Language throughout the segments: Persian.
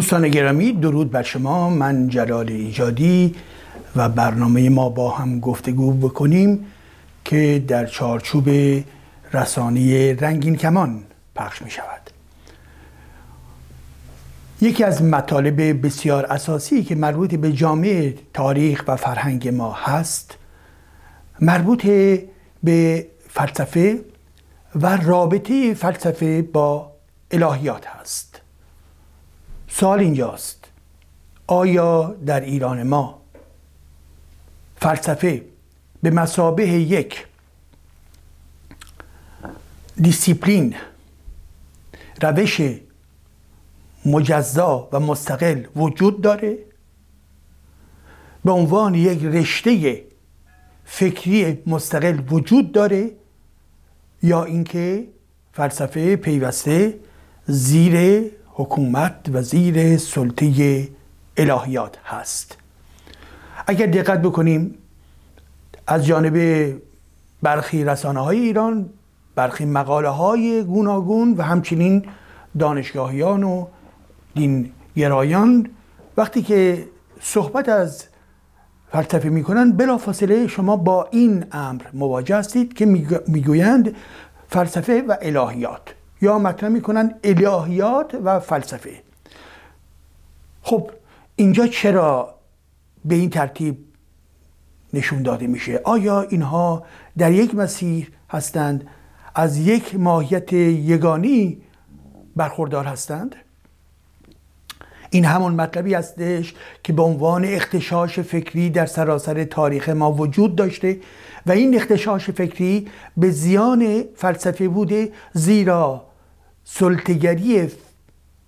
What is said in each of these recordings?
دوستان گرامی درود بر شما. من جلال ایجادی و برنامه ما با هم گفتگو بکنیم که در چارچوب رسانی رنگین کمان پخش می شود یکی از مطالب بسیار اساسی که مربوط به جامعه تاریخ و فرهنگ ما هست مربوط به فلسفه و رابطه فلسفه با الهیات هست. سوال اینجاست. آیا در ایران ما فلسفه به مسابه یک دیسیپلین روش مجزا و مستقل وجود داره؟ به عنوان یک رشته فکری مستقل وجود داره یا اینکه فلسفه پیوسته زیر حکومت و زیر سلطه الهیات هست. اگر دقت بکنیم از جانب برخی رسانه های ایران برخی مقاله های گوناگون و همچنین دانشگاهیان و دین گرایان وقتی که صحبت از فلسفه می‌کنن بلافاصله شما با این امر مواجه هستید که می‌گویند فلسفه و الهیات. یا مطرح می‌کنن الهیات و فلسفه. خب اینجا چرا به این ترتیب نشون داده میشه؟ آیا اینها در یک مسیر هستند؟ از یک ماهیت یگانی برخوردار هستند؟ این همون مطلبی هستش که به عنوان اختشاش فکری در سراسر تاریخ ما وجود داشته و این اختشاش فکری به زیان فلسفه بوده زیرا سلطگری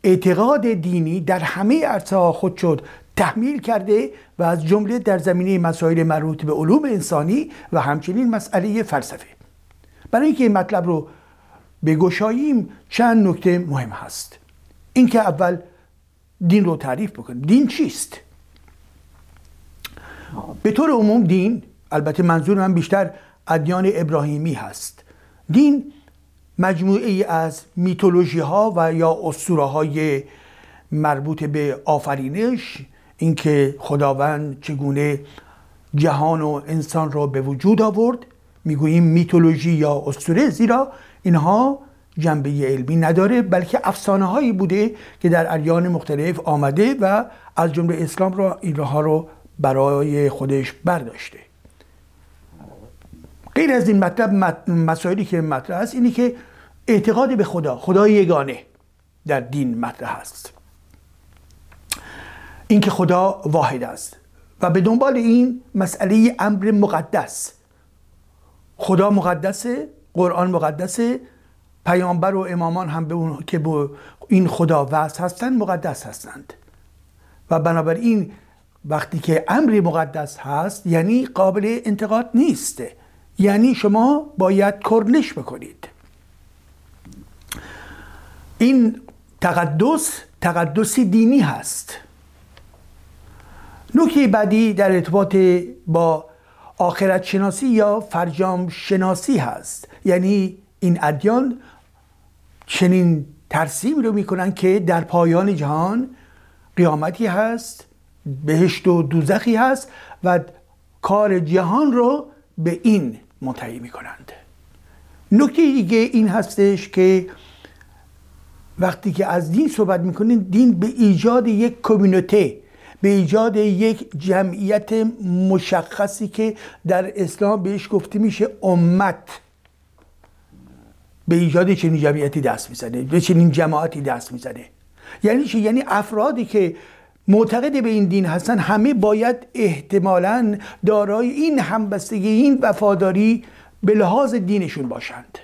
اعتقاد دینی در همه عرصه خود شد تحمیل کرده و از جمله در زمینه مسائل مربوط به علوم انسانی و همچنین مسئله فلسفه. برای اینکه این مطلب رو بگشاییم چند نکته مهم هست. اینکه اول دین رو تعریف بکنیم. دین چیست؟ به طور عموم دین البته منظور من بیشتر ادیان ابراهیمی هست. دین مجموعه ای از میتولوژی ها و یا اسطوره های مربوط به آفرینش اینکه خداوند چگونه جهان و انسان را به وجود آورد. می‌گوییم میتولوژی یا اسطوره زیرا اینها جنبه علمی نداره بلکه افسانه هایی بوده که در ادیان مختلف آمده و از جمله اسلام را اینها رو برای خودش برداشته. غیر از این مطلب مسائلی که مطرح است اینی که اعتقاد به خدا خدای یگانه در دین مطرح است. اینکه خدا واحد است و به دنبال این مسئله امر مقدس. خدا مقدسه قرآن مقدسه پیامبر و امامان هم به اون که به این خدا وصل هستند مقدس هستند. و بنابراین وقتی که امری مقدس هست یعنی قابل انتقاد نیست. یعنی شما باید کرنش بکنید. این تقدس تقدسی دینی هست. نکته بعدی در ارتباط با آخرت شناسی یا فرجام شناسی هست. یعنی این ادیان چنین ترسیمی رو می‌کنن که در پایان جهان قیامتی هست بهشت و دوزخی هست و کار جهان رو به این منتهی می‌کنند. نکته دیگه این هستش که وقتی که از دین صحبت می‌کنین دین به ایجاد یک کمیونیته به ایجاد یک جمعیت مشخصی که در اسلام بهش گفته میشه امت. به ایجاد چنین جمعیتی دست می‌زنه به چنین جماعتی دست می‌زنه. یعنی چی؟ یعنی افرادی که معتقد به این دین هستن همه باید احتمالا دارای این همبستگی این وفاداری به لحاظ دینشون باشند.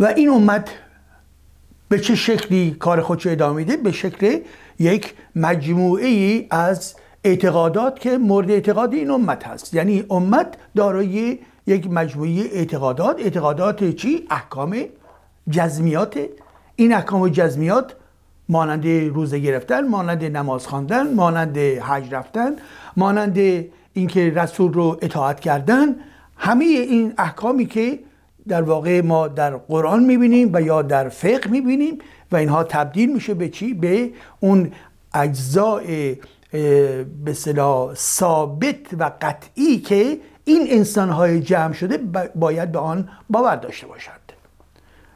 و این امت به چه شکلی کار خودشو ادامه میده؟ به شکل یک مجموعه ای از اعتقادات که مورد اعتقاد این امت هست. یعنی امت دارای یک مجموعه اعتقادات. اعتقادات چی؟ احکام جزمیات. این احکام و جزمیات مانند روزه گرفتن مانند نماز خواندن مانند حج رفتن مانند اینکه رسول رو اطاعت کردن همه این احکامی که در واقع ما در قرآن می‌بینیم و یا در فقه می‌بینیم و اینها تبدیل میشه به چی؟ به اون اجزاء به ثابت و قطعی که این انسانهای جمع شده باید به آن باور داشته باشند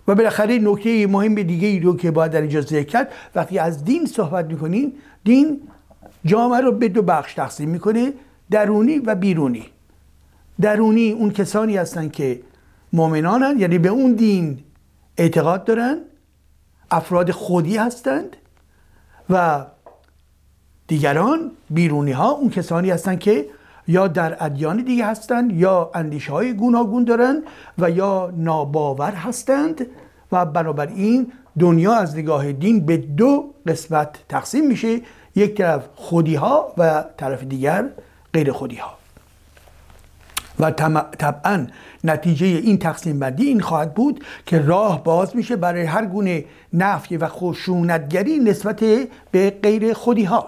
و بالاخره نکته مهم دیگه ای رو که باید در اینجا ذکر کرد وقتی از دین صحبت می‌کنیم دین جامعه رو به دو بخش تقسیم می‌کنه درونی و بیرونی. درونی اون کسانی هستند که مؤمنانن یعنی به اون دین اعتقاد دارن افراد خودی هستند و دیگران بیرونی ها اون کسانی هستند که یا در ادیان دیگه هستند یا اندیشه های گوناگون دارند و یا ناباور هستند و بنابراین دنیا از نگاه دین به دو قسمت تقسیم میشه یک طرف خودی ها و طرف دیگر غیر خودی ها و طبعا نتیجه این تقسیم بندی این خواهد بود که راه باز میشه برای هر گونه نفی و خشونتگری نسبت به غیر خودی ها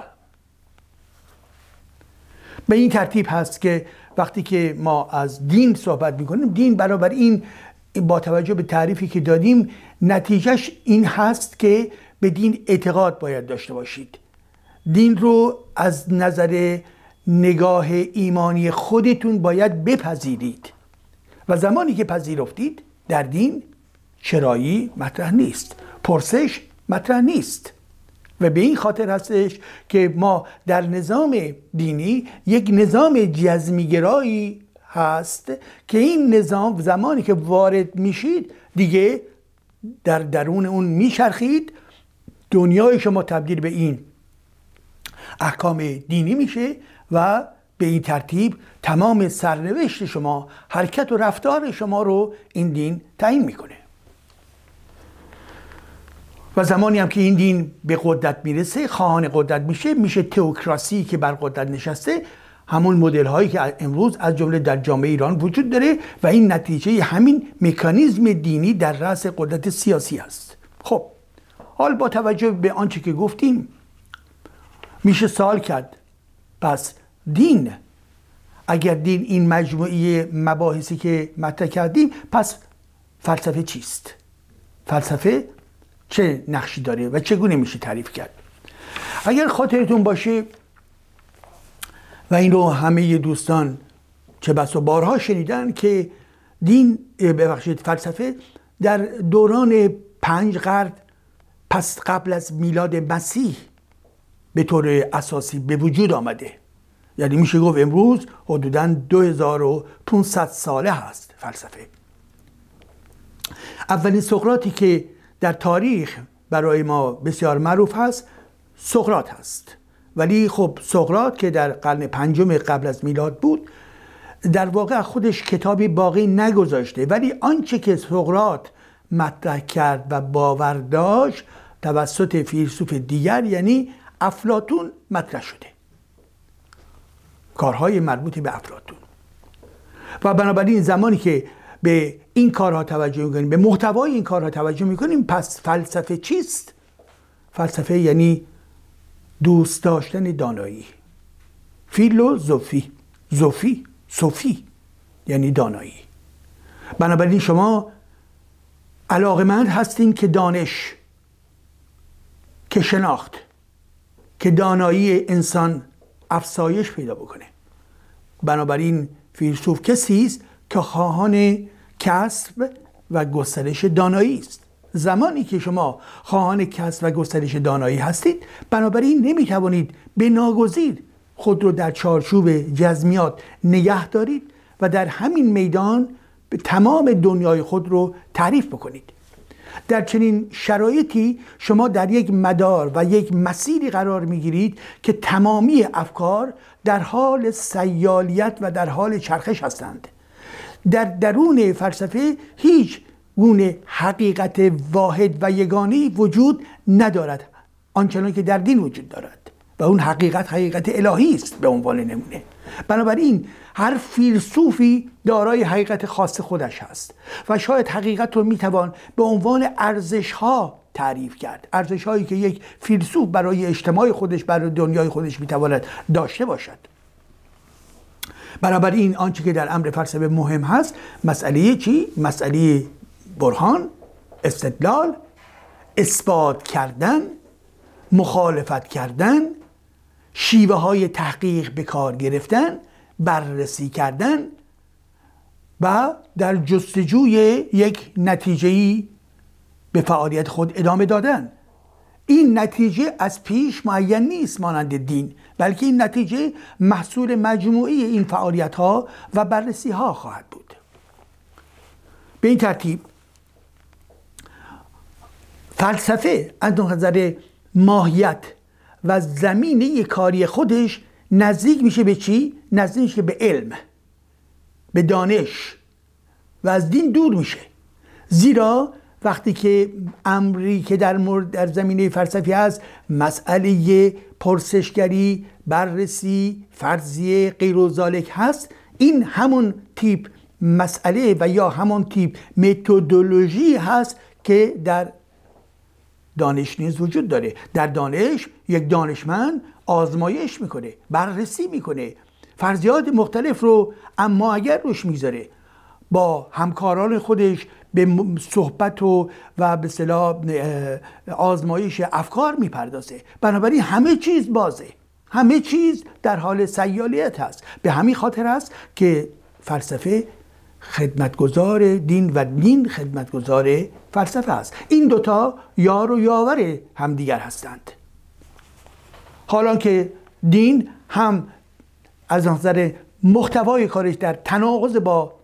به این ترتیب هست که وقتی که ما از دین صحبت می‌کنیم دین برابر این با توجه به تعریفی که دادیم نتیجهش این هست که به دین اعتقاد باید داشته باشید. دین رو از نظر نگاه ایمانی خودتون باید بپذیرید. و زمانی که پذیرفتید در دین چرایی مطرح نیست. پرسش مطرح نیست. و به این خاطر هستش که ما در نظام دینی یک نظام جزمیگرایی هست که این نظام زمانی که وارد میشید دیگه در درون اون میچرخید. دنیای شما تبدیل به این احکام دینی میشه و به این ترتیب تمام سرنوشت شما حرکت و رفتار شما رو این دین تعیین می‌کنه. و زمانی هم که این دین به قدرت می‌رسه خواهان قدرت میشه میشه تئوکراسی که بر قدرت نشسته همون مدل هایی که امروز از جمله در جامعه ایران وجود داره و این نتیجه همین مکانیزم دینی در رأس قدرت سیاسی است. خب حال با توجه به آنچه که گفتیم میشه سال کرد پس دین اگر دین این مجموعه مباحثی که مطرح کردیم پس فلسفه چیست؟ فلسفه چه نقشی داره و چگونه میشه تعریف کرد. اگر خاطرتون باشه و این رو همه دوستان چه بس و بارها شنیدن که دین ببخشید فلسفه در دوران پنج قرن پس قبل از میلاد مسیح به طور اساسی به وجود آمده. یعنی میشه گفت امروز حدودا 2500 ساله هست فلسفه. اولین سقراطی که در تاریخ برای ما بسیار معروف هست سقراط هست. ولی خب سقراط که در قرن پنجم قبل از میلاد بود در واقع خودش کتابی باقی نگذاشته. ولی آنچه که سقراط مطرح کرد و باور داشت توسط فیلسوف دیگر یعنی افلاتون مطرح شده. کارهای مربوط به افلاتون و بنابراین زمانی که به این کارها توجه می‌کنیم. به محتوای این کارها توجه می‌کنیم. پس فلسفه چیست؟ فلسفه یعنی دوست داشتن دانایی. فیلوزوفی. زوفی. صوفی. یعنی دانایی. بنابراین شما علاقمند هستین که دانش که شناخت که دانایی انسان افسایش پیدا بکنه. بنابراین فیلسوف کسی است که خواهان کسب و گسترش دانایی است. زمانی که شما خواهان کسب و گسترش دانایی هستید بنابراین نمی توانید به ناگزیر خود رو در چارچوب جزمیات نگه دارید و در همین میدان به تمام دنیای خود رو تعریف بکنید. در چنین شرایطی شما در یک مدار و یک مسیری قرار می‌گیرید که تمامی افکار در حال سیالیت و در حال چرخش هستند. در درون فلسفه هیچ گونه حقیقت واحد و یگانی وجود ندارد آنچنان که در دین وجود دارد. و اون حقیقت حقیقت الهی است به عنوان نمونه. بنابراین هر فیلسوفی دارای حقیقت خاص خودش هست و شاید حقیقت رو می‌توان به عنوان ارزش ها تعریف کرد. ارزش هایی که یک فیلسوف برای اجتماع خودش برای دنیای خودش می‌تواند داشته باشد. این آنچه که در امر فلسفه مهم هست مسئله چی؟ مسئله برهان استدلال اثبات کردن مخالفت کردن شیوه های تحقیق به کار گرفتن بررسی کردن و در جستجوی یک نتیجه به فعالیت خود ادامه دادن. این نتیجه از پیش معین نیست مانند دین. بلکه این نتیجه محصول مجموعی این فعالیت ها و بررسی ها خواهد بود به این ترتیب فلسفه از نظر ماهیت و زمینه کاری خودش نزدیک میشه به چی؟ نزدیک میشه به علم به دانش و از دین دور میشه زیرا وقتی که امری که در مورد در زمینه فلسفی هست مسئله پرسشگری بررسی فرضیه غیر و هست این همون تیپ مسئله و یا همون تیپ متدولوژی هست که در دانش نیز وجود داره. در دانش یک دانشمند آزمایش می‌کنه بررسی می‌کنه. فرضیات مختلف رو اما اگر روش می‌ذاره با همکاران خودش به صحبت و و به صلاح آزمایش افکار می‌پردازه. بنابراین همه چیز بازه. همه چیز در حال سیالیت هست. به همین خاطر است که فلسفه خدمتگزار دین و دین خدمتگزار فلسفه است. این دوتا یار و یاور همدیگر هستند. حالا که دین هم از نظر محتوای کارش در تناقض با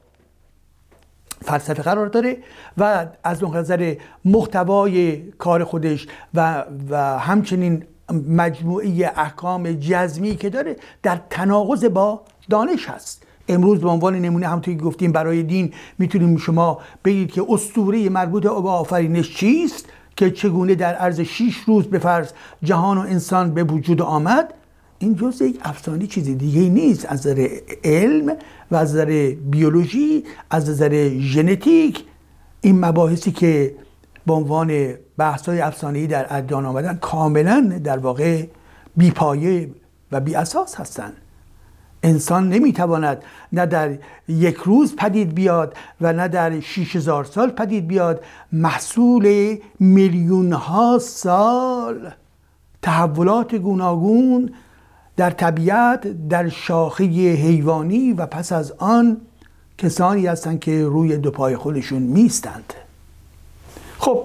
فلسفه قرار داره و از نظر محتوای کار خودش و, و همچنین مجموعه احکام جزمی که داره در تناقض با دانش هست. امروز به عنوان نمونه همونطور که گفتیم برای دین می‌تونیم شما بگید که اسطوره مربوط به آفرینش چیست که چگونه در عرض 6 روز به فرض جهان و انسان به وجود آمد. این جز یک افسانه چیزی دیگه نیست. از نظر علم و از نظر بیولوژی از نظر ژنتیک این مباحثی که به عنوان بحث های افسانه‌ای در ادیان آمدن کاملا در واقع بیپایه و بی اساس هستند. انسان نمی‌تواند نه در یک روز پدید بیاد و نه در شیش هزار سال پدید بیاد. محصول میلیون ها سال تحولات گوناگون در طبیعت در شاخه حیوانی و پس از آن کسانی هستند که روی دو پای خودشون میستند خب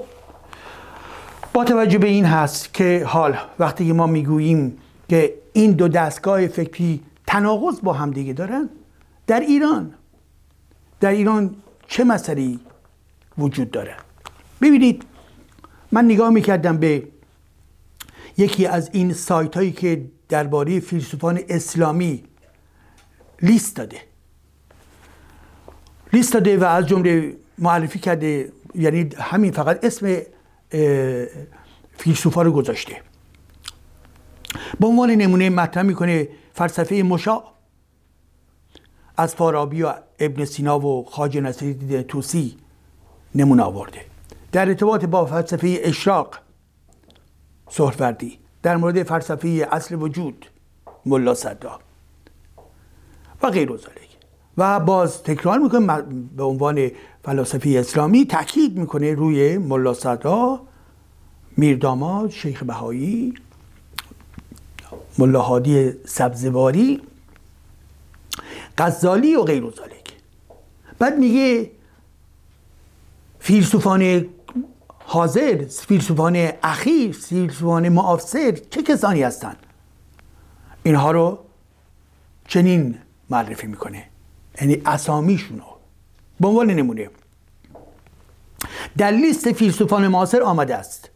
با توجه به این هست که حال وقتی ما می‌گوییم که این دو دستگاه فکری تناقض با هم دیگه دارن در ایران در ایران چه مسئله وجود داره؟ ببینید من نگاه می‌کردم به یکی از این سایت هایی که درباره فیلسوفان اسلامی لیست داده. لیست داده و از جمله معرفی کرده یعنی همین فقط اسم فیلسوفا رو گذاشته. به عنوان نمونه مطرح می‌کنه فلسفه مشا از فارابی و ابن سینا و خاج نصیری توسی نمونه آورده. در ارتباط با فلسفه اشراق سهروردی در مورد فلسفه اصل وجود ملا صدا و غیر ذالک و باز تکرار می‌کنه به عنوان فلسفه اسلامی تاکید می‌کنه روی ملا صدا میرداماد شیخ بهایی ملاحادی سبزواری غزالی و غیر ذالک بعد میگه فیلسوفان حاضر فیلسوفان اخیر فیلسوفان معاصر چه کسانی هستند؟ اینها رو چنین معرفی می‌کنه. یعنی اسامیشونو به عنوان نمونه. در لیست فیلسوفان معاصر آمده است.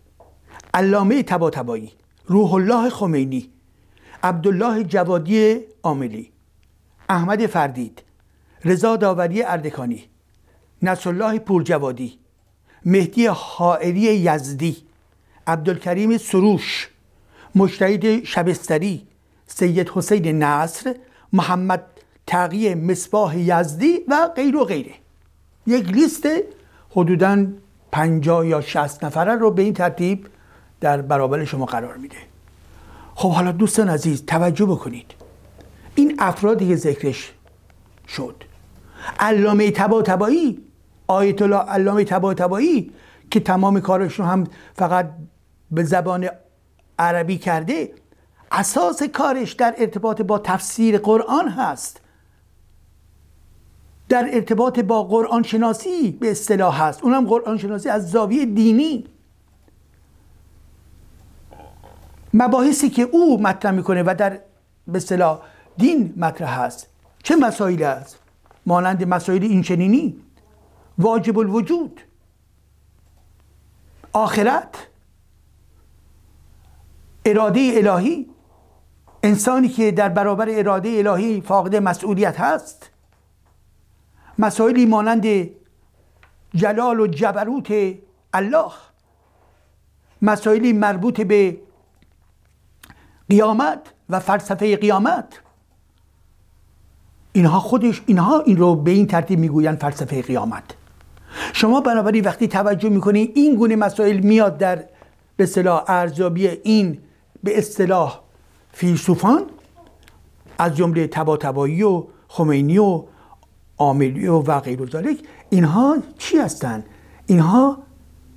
علامه تباتبایی روح الله خمینی عبدالله جوادی عاملی احمد فردید رضا داوری اردکانی نصرالله پورجوادی مهدی حائری یزدی عبدالکریم سروش مشتهد شبستری سید حسین نصر محمد تقی مصباح یزدی و غیر و غیره. یک لیست حدودا 50 یا 60 نفره رو به این ترتیب در برابر شما قرار میده. خب حالا دوستان عزیز توجه بکنید. این افرادی که ذکرش شد علامه تبا تبایی آیت الله علامه تبا تبایی که تمام کارش رو هم فقط به زبان عربی کرده اساس کارش در ارتباط با تفسیر قرآن هست. در ارتباط با قرآن شناسی به اصطلاح هست. اونم قرآن شناسی از زاویه دینی. مباحثی که او مطرح می‌کنه و در به اصطلاح دین مطرح هست. چه مسائلی است مانند مسائل اینچنینی. واجب الوجود. آخرت اراده الهی. انسانی که در برابر اراده الهی فاقد مسئولیت هست مسائلی مانند جلال و جبروت الله مسائلی مربوط به قیامت و فلسفه قیامت. اینها خودش اینها این رو به این ترتیب می‌گویند فلسفه قیامت. شما بنابراین وقتی توجه می‌کنید این گونه مسائل میاد در به اصطلاح ارزیابی این به اصطلاح فیلسوفان از جمله تباتبایی و خمینی و عاملی و, و غیر و اینها چی هستند اینها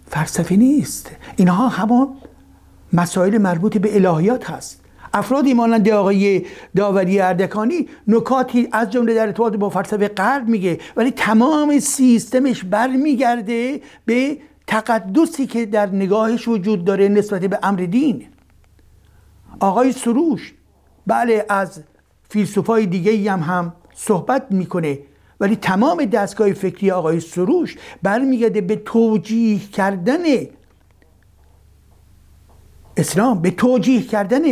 فلسفه نیست. اینها همان مسائل مربوط به الهیات هست. افرادی مانند آقای داوری اردکانی نکاتی از جمله در ارتباط با فلسفه غرب میگه ولی تمام سیستمش برمیگرده به تقدسی که در نگاهش وجود داره نسبت به امر دین. آقای سروش بله از فیلسوفای دیگه هم هم صحبت می‌کنه ولی تمام دستگاه فکری آقای سروش برمیگرده به توجیه کردن اسلام به توجیه کردن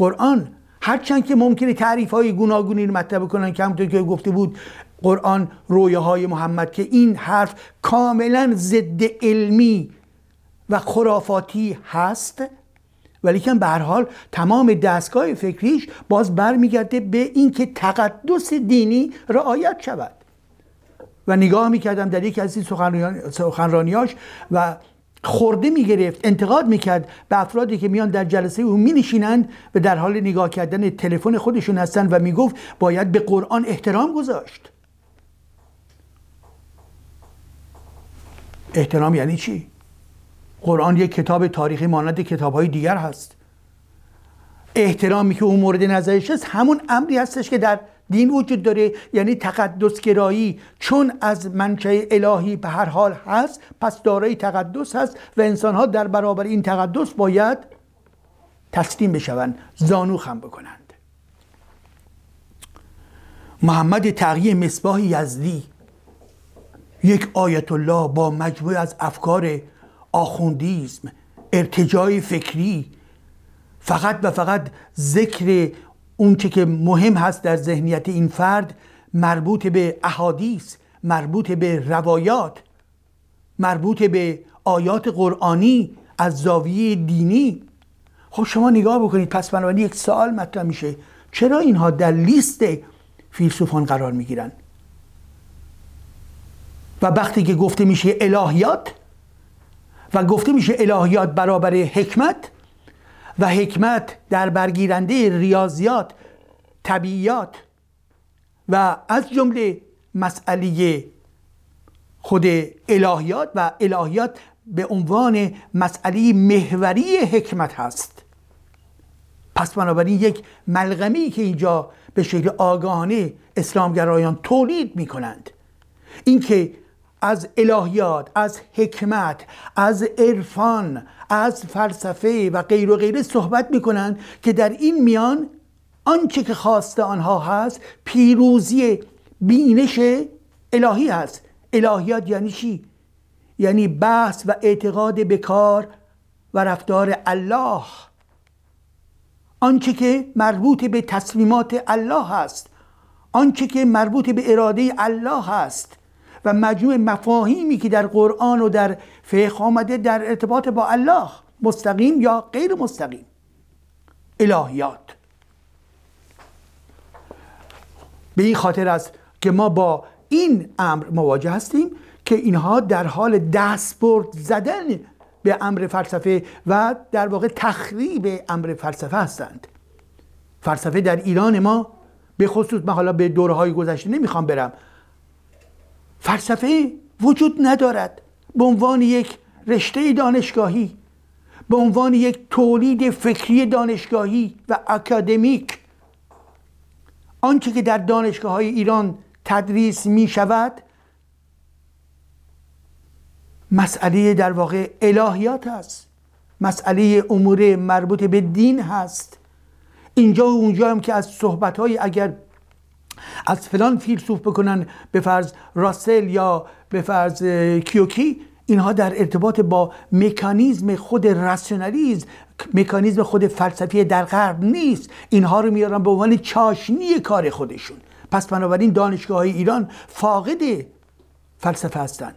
قرآن هرچند که ممکنه تعریف های گوناگونی رو مطرح کنن که همونطور که گفته بود قرآن های محمد که این حرف کاملا ضد علمی و خرافاتی هست ولی که به هر حال تمام دستگاه فکریش باز برمیگرده به اینکه تقدس دینی رعایت شود. و نگاه می‌کردم در یکی از این سخنرانیاش و خورده می‌گرفت انتقاد می‌کرد به افرادی که میان در جلسه او مینشینند و در حال نگاه کردن تلفن خودشون هستن و می‌گفت باید به قرآن احترام گذاشت احترام یعنی چی؟ قرآن یک کتاب تاریخی مانند کتاب های دیگر هست احترامی که اون مورد نظرش هست همون امری هستش که در دین وجود داره یعنی تقدسگرایی. چون از منشأ الهی به هر حال هست پس دارای تقدس هست و انسان ها در برابر این تقدس باید تسلیم بشوند زانو خم بکنند. محمد تقیی مصباح یزدی یک آیت الله با مجموعه از افکار آخوندیزم ارتجای فکری فقط و فقط ذکر اونچه که مهم هست در ذهنیت این فرد مربوط به احادیث مربوط به روایات مربوط به آیات قرآنی از زاویه دینی. خب شما نگاه بکنید پس بنابراین یک سوال مطرح میشه. چرا اینها در لیست فیلسوفان قرار می‌گیرن؟ و وقتی که گفته میشه الهیات و گفته میشه الهیات برابر حکمت و حکمت در برگیرنده ریاضیات طبیعیات و از جمله مسئله خود الهیات و الهیات به عنوان مسئله محوری حکمت هست. پس بنابراین یک ملغمی که اینجا به شکل آگاهانه اسلامگرایان تولید می کنند اینکه از الهیات از حکمت از عرفان از فلسفه و غیر و غیره صحبت می‌کنن که در این میان آنچه که خواسته آنها هست پیروزی بینش الهی هست. الهیات یعنی چی؟ یعنی بحث و اعتقاد به کار و رفتار الله. آنچه که مربوط به تصمیمات الله هست. آنچه که مربوط به اراده الله هست. و مجموع مفاهیمی که در قرآن و در فقه آمده در ارتباط با الله مستقیم یا غیر مستقیم. الهیات. به این خاطر است که ما با این امر مواجه هستیم که اینها در حال دستبرد زدن به امر فلسفه و در واقع تخریب امر فلسفه هستند. فلسفه در ایران ما به خصوص من حالا به دوره های گذشته نمی‌خوام برم. فلسفه وجود ندارد. به عنوان یک رشته دانشگاهی به عنوان یک تولید فکری دانشگاهی و اکادمیک. آنچه که در دانشگاه های ایران تدریس می شود مسئله در واقع الهیات است. مسئله امور مربوط به دین هست. اینجا و اونجا هم که از صحبت های اگر از فلان فیلسوف بکنن به فرض راسل یا به فرض کیوکی اینها در ارتباط با مکانیزم خود راسیونالیزم مکانیزم خود فلسفی در غرب نیست. اینها رو میارن به عنوان چاشنی کار خودشون. پس بنابراین دانشگاه های ایران فاقد فلسفه هستند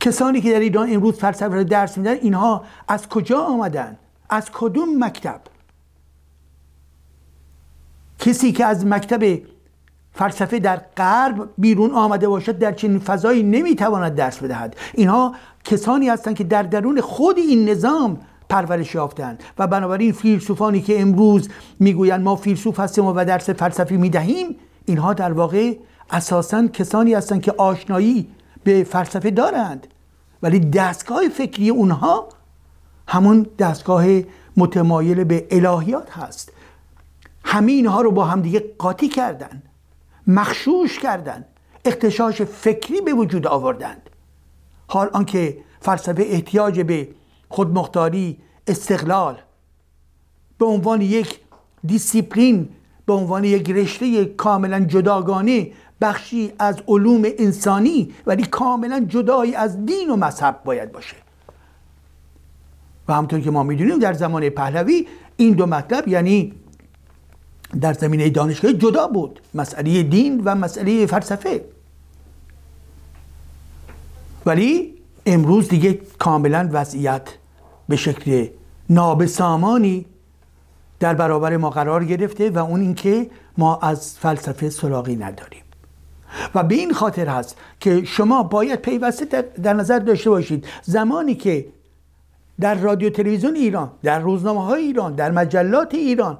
کسانی که در ایران امروز فلسفه رو درس میدن اینها از کجا آمدن؟ از کدوم مکتب؟ کسی که از مکتب فلسفه در غرب بیرون آمده باشد در چنین فضایی نمی‌تواند درس بدهد. اینها کسانی هستند که در درون خود این نظام پرورش یافتند و بنابراین فیلسوفانی که امروز می‌گویند ما فیلسوف هستیم و درس فلسفی می‌دهیم اینها در واقع اساسا کسانی هستند که آشنایی به فلسفه دارند. ولی دستگاه فکری اونها همون دستگاه متمایل به الهیات هست. همه اینها رو با همدیگه قاطی کردن. مخشوش کردن. اختشاش فکری به وجود آوردند. حال آنکه فلسفه احتیاج به خودمختاری استقلال به عنوان یک دیسیپلین به عنوان یک رشته کاملا جداگانه بخشی از علوم انسانی ولی کاملا جدایی از دین و مذهب باید باشه. و همطور که ما می‌دونیم در زمان پهلوی این دو مطلب یعنی در زمینه دانشگاه جدا بود. مسئله دین و مسئله فلسفه. ولی امروز دیگه کاملا وضعیت به شکل نابسامانی در برابر ما قرار گرفته و اون اینکه ما از فلسفه سراغی نداریم. و به این خاطر هست که شما باید پیوسته در نظر داشته باشید. زمانی که در رادیو تلویزیون ایران در روزنامه های ایران در مجلات ایران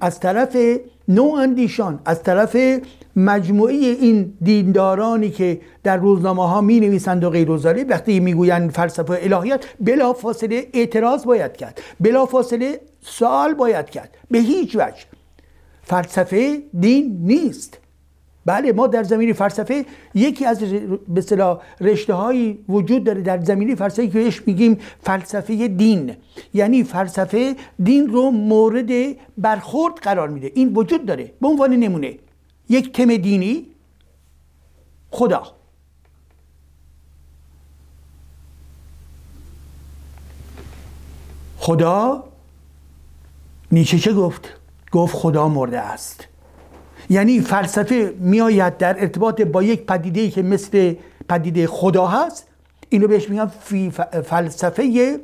از طرف نو اندیشان از طرف مجموعه این دیندارانی که در روزنامه ها می نویسند و غیر وقتی می‌گویند فلسفه الهیات بلا فاصله اعتراض باید کرد بلا فاصله سوال باید کرد. به هیچ وجه. فلسفه دین نیست. بله ما در زمینی فلسفه یکی از به اصطلاح رشته هایی وجود داره در زمینی فلسفه که بهش میگیم فلسفه دین. یعنی فلسفه دین رو مورد برخورد قرار میده. این وجود داره. به عنوان نمونه. یک تم دینی. خدا. خدا نیچه چه گفت؟ گفت خدا مرده است. یعنی فلسفه میآید در ارتباط با یک پدیده که مثل پدیده خدا هست اینو بهش میگن فلسفه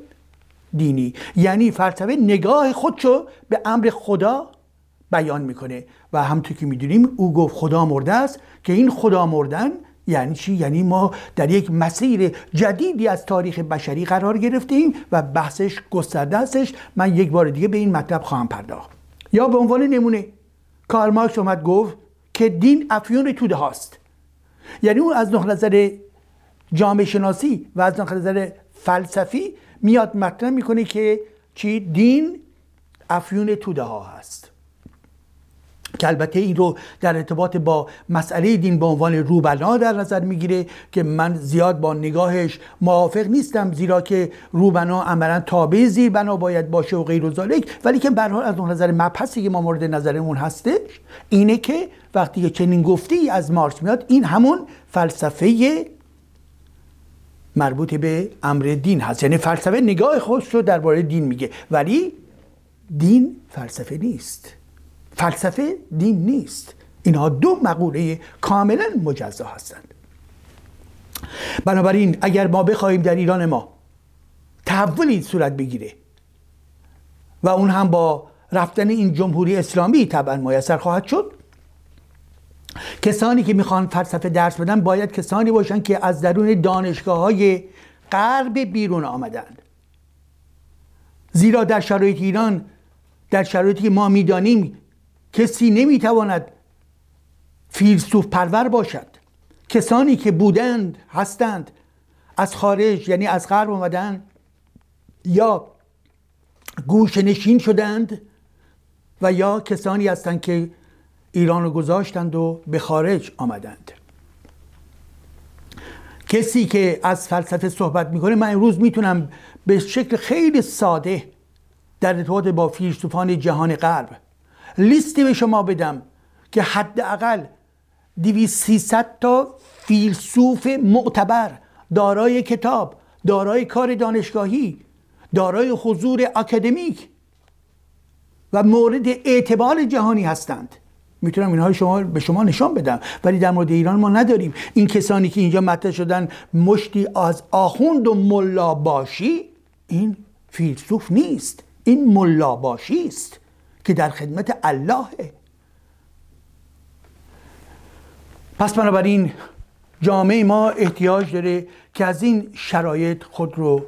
دینی. یعنی فلسفه نگاه خودشو به امر خدا بیان می‌کنه. و همطور که می‌دونیم او گفت خدا مرده است که این خدا مردن یعنی چی؟ یعنی ما در یک مسیر جدیدی از تاریخ بشری قرار گرفتیم و بحثش گسترده هستش. من یک بار دیگه به این مطلب خواهم پرداخت. یا به عنوان نمونه کارل مارکس اومد گفت که دین افیون توده هاست. یعنی اون از نظر جامعه شناسی و از نظر فلسفی میاد مطرح می‌کنه که چی؟ دین افیون توده ها هست. که البته این رو در ارتباط با مسئله دین به عنوان روبنا در نظر می‌گیره که من زیاد با نگاهش موافق نیستم زیرا که روبنا عملا تابع زیر بنا باید باشه و غیر و ولی که به از اون نظر مبحثی که ما مورد نظرمون هستش اینه که وقتی که چنین گفتی از مارکس میاد این همون فلسفه مربوط به امر دین هست. یعنی فلسفه نگاه خودش رو درباره دین میگه. ولی دین فلسفه نیست. فلسفه دین نیست. اینها دو مقوله کاملا مجزا هستند. بنابراین اگر ما بخواهیم در ایران ما تحولی صورت بگیره و اون هم با رفتن این جمهوری اسلامی طبعا میسر خواهد شد کسانی که می‌خوان فلسفه درس بدن باید کسانی باشن که از درون دانشگاه های غرب بیرون آمدند. زیرا در شرایط ایران در شرایطی که ما می‌دانیم کسی نمی‌تواند فیلسوف پرور باشد. کسانی که بودند هستند. از خارج یعنی از غرب اومدن یا گوش نشین شدند و یا کسانی هستند که ایران رو گذاشتند و به خارج آمدند. کسی که از فلسفه صحبت می‌کنه من امروز می‌تونم به شکل خیلی ساده در ارتباط با فیلسوفان جهان غرب لیستی به شما بدم که حداقل 2300 تا فیلسوف معتبر دارای کتاب دارای کار دانشگاهی دارای حضور اکادمیک و مورد اعتبار جهانی هستند. می‌تونم اینها شما به شما نشان بدم ولی در مورد ایران ما نداریم. این کسانی که اینجا مطرح شدن مشتی از آخوند و ملا باشی این فیلسوف نیست. این ملا باشی است. که در خدمت اللهه پس بنابراین جامعه ما احتیاج داره که از این شرایط خود رو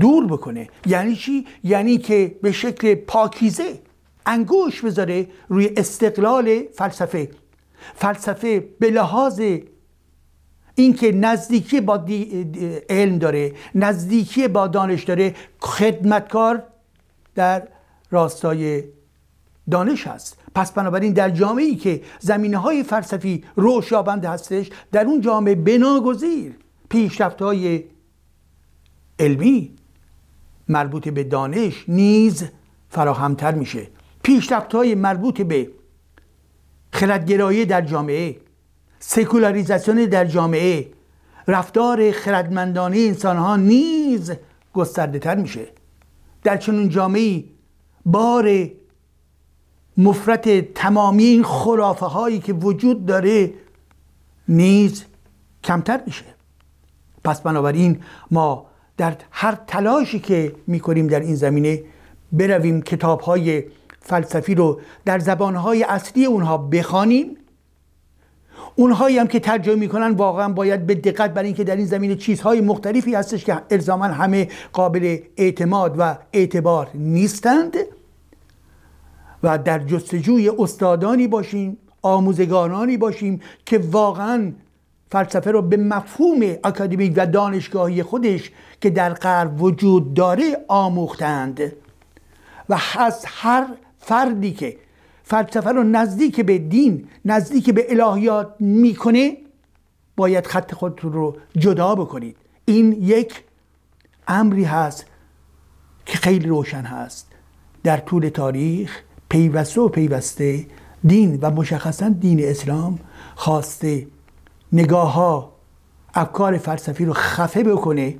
دور بکنه. یعنی چی؟ یعنی که به شکل پاکیزه انگوش بذاره روی استقلال فلسفه. فلسفه به لحاظ اینکه نزدیکی با علم داره نزدیکی با دانش داره خدمتکار در راستای دانش هست. پس بنابراین در جامعه ای که زمینه های فلسفی روش یابند هستش در اون جامعه بناگزیر پیشرفت های علمی مربوط به دانش نیز فراهمتر میشه. پیشرفت های مربوط به خردگرایی در جامعه سکولاریزاسیون در جامعه رفتار خردمندانه انسان ها نیز گسترده تر میشه. در چنین جامعه بار مفرت تمامی این خرافه هایی که وجود داره نیز کمتر میشه. پس بنابراین ما در هر تلاشی که می‌کنیم در این زمینه برویم کتاب های فلسفی رو در زبانهای اصلی اونها بخوانیم. اونهایی هم که ترجمه می‌کنن واقعا باید به دقت برای اینکه در این زمینه چیزهای مختلفی هستش که الزاما همه قابل اعتماد و اعتبار نیستند. و در جستجوی استادانی باشیم آموزگارانی باشیم که واقعا فلسفه رو به مفهوم اکادمیک و دانشگاهی خودش که در غرب وجود داره آموختند و از هر فردی که فلسفه رو نزدیک به دین نزدیک به الهیات می‌کنه باید خط خود رو جدا بکنید. این یک امری هست که خیلی روشن هست در طول تاریخ. پیوسته و پیوسته دین و مشخصا دین اسلام خواسته نگاه ها افکار فلسفی رو خفه بکنه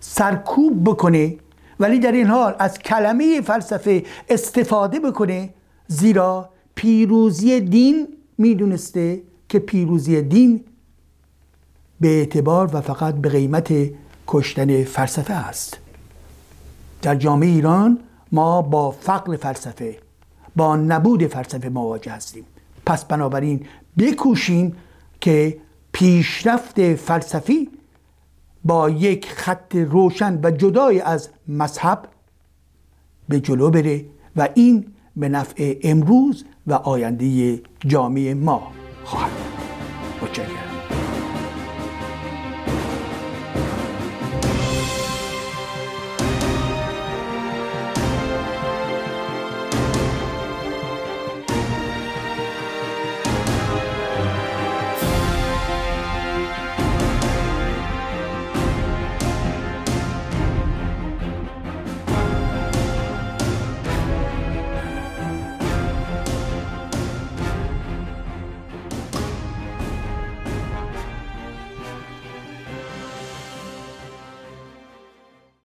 سرکوب بکنه ولی در این حال از کلمه فلسفه استفاده بکنه زیرا پیروزی دین می‌دونسته که پیروزی دین به اعتبار و فقط به قیمت کشتن فلسفه است. در جامعه ایران ما با فقر فلسفه با نبود فلسفه مواجه هستیم. پس بنابراین بکوشیم که پیشرفت فلسفی با یک خط روشن و جدای از مذهب به جلو بره و این به نفع امروز و آینده جامعه ما خواهد متشکرم.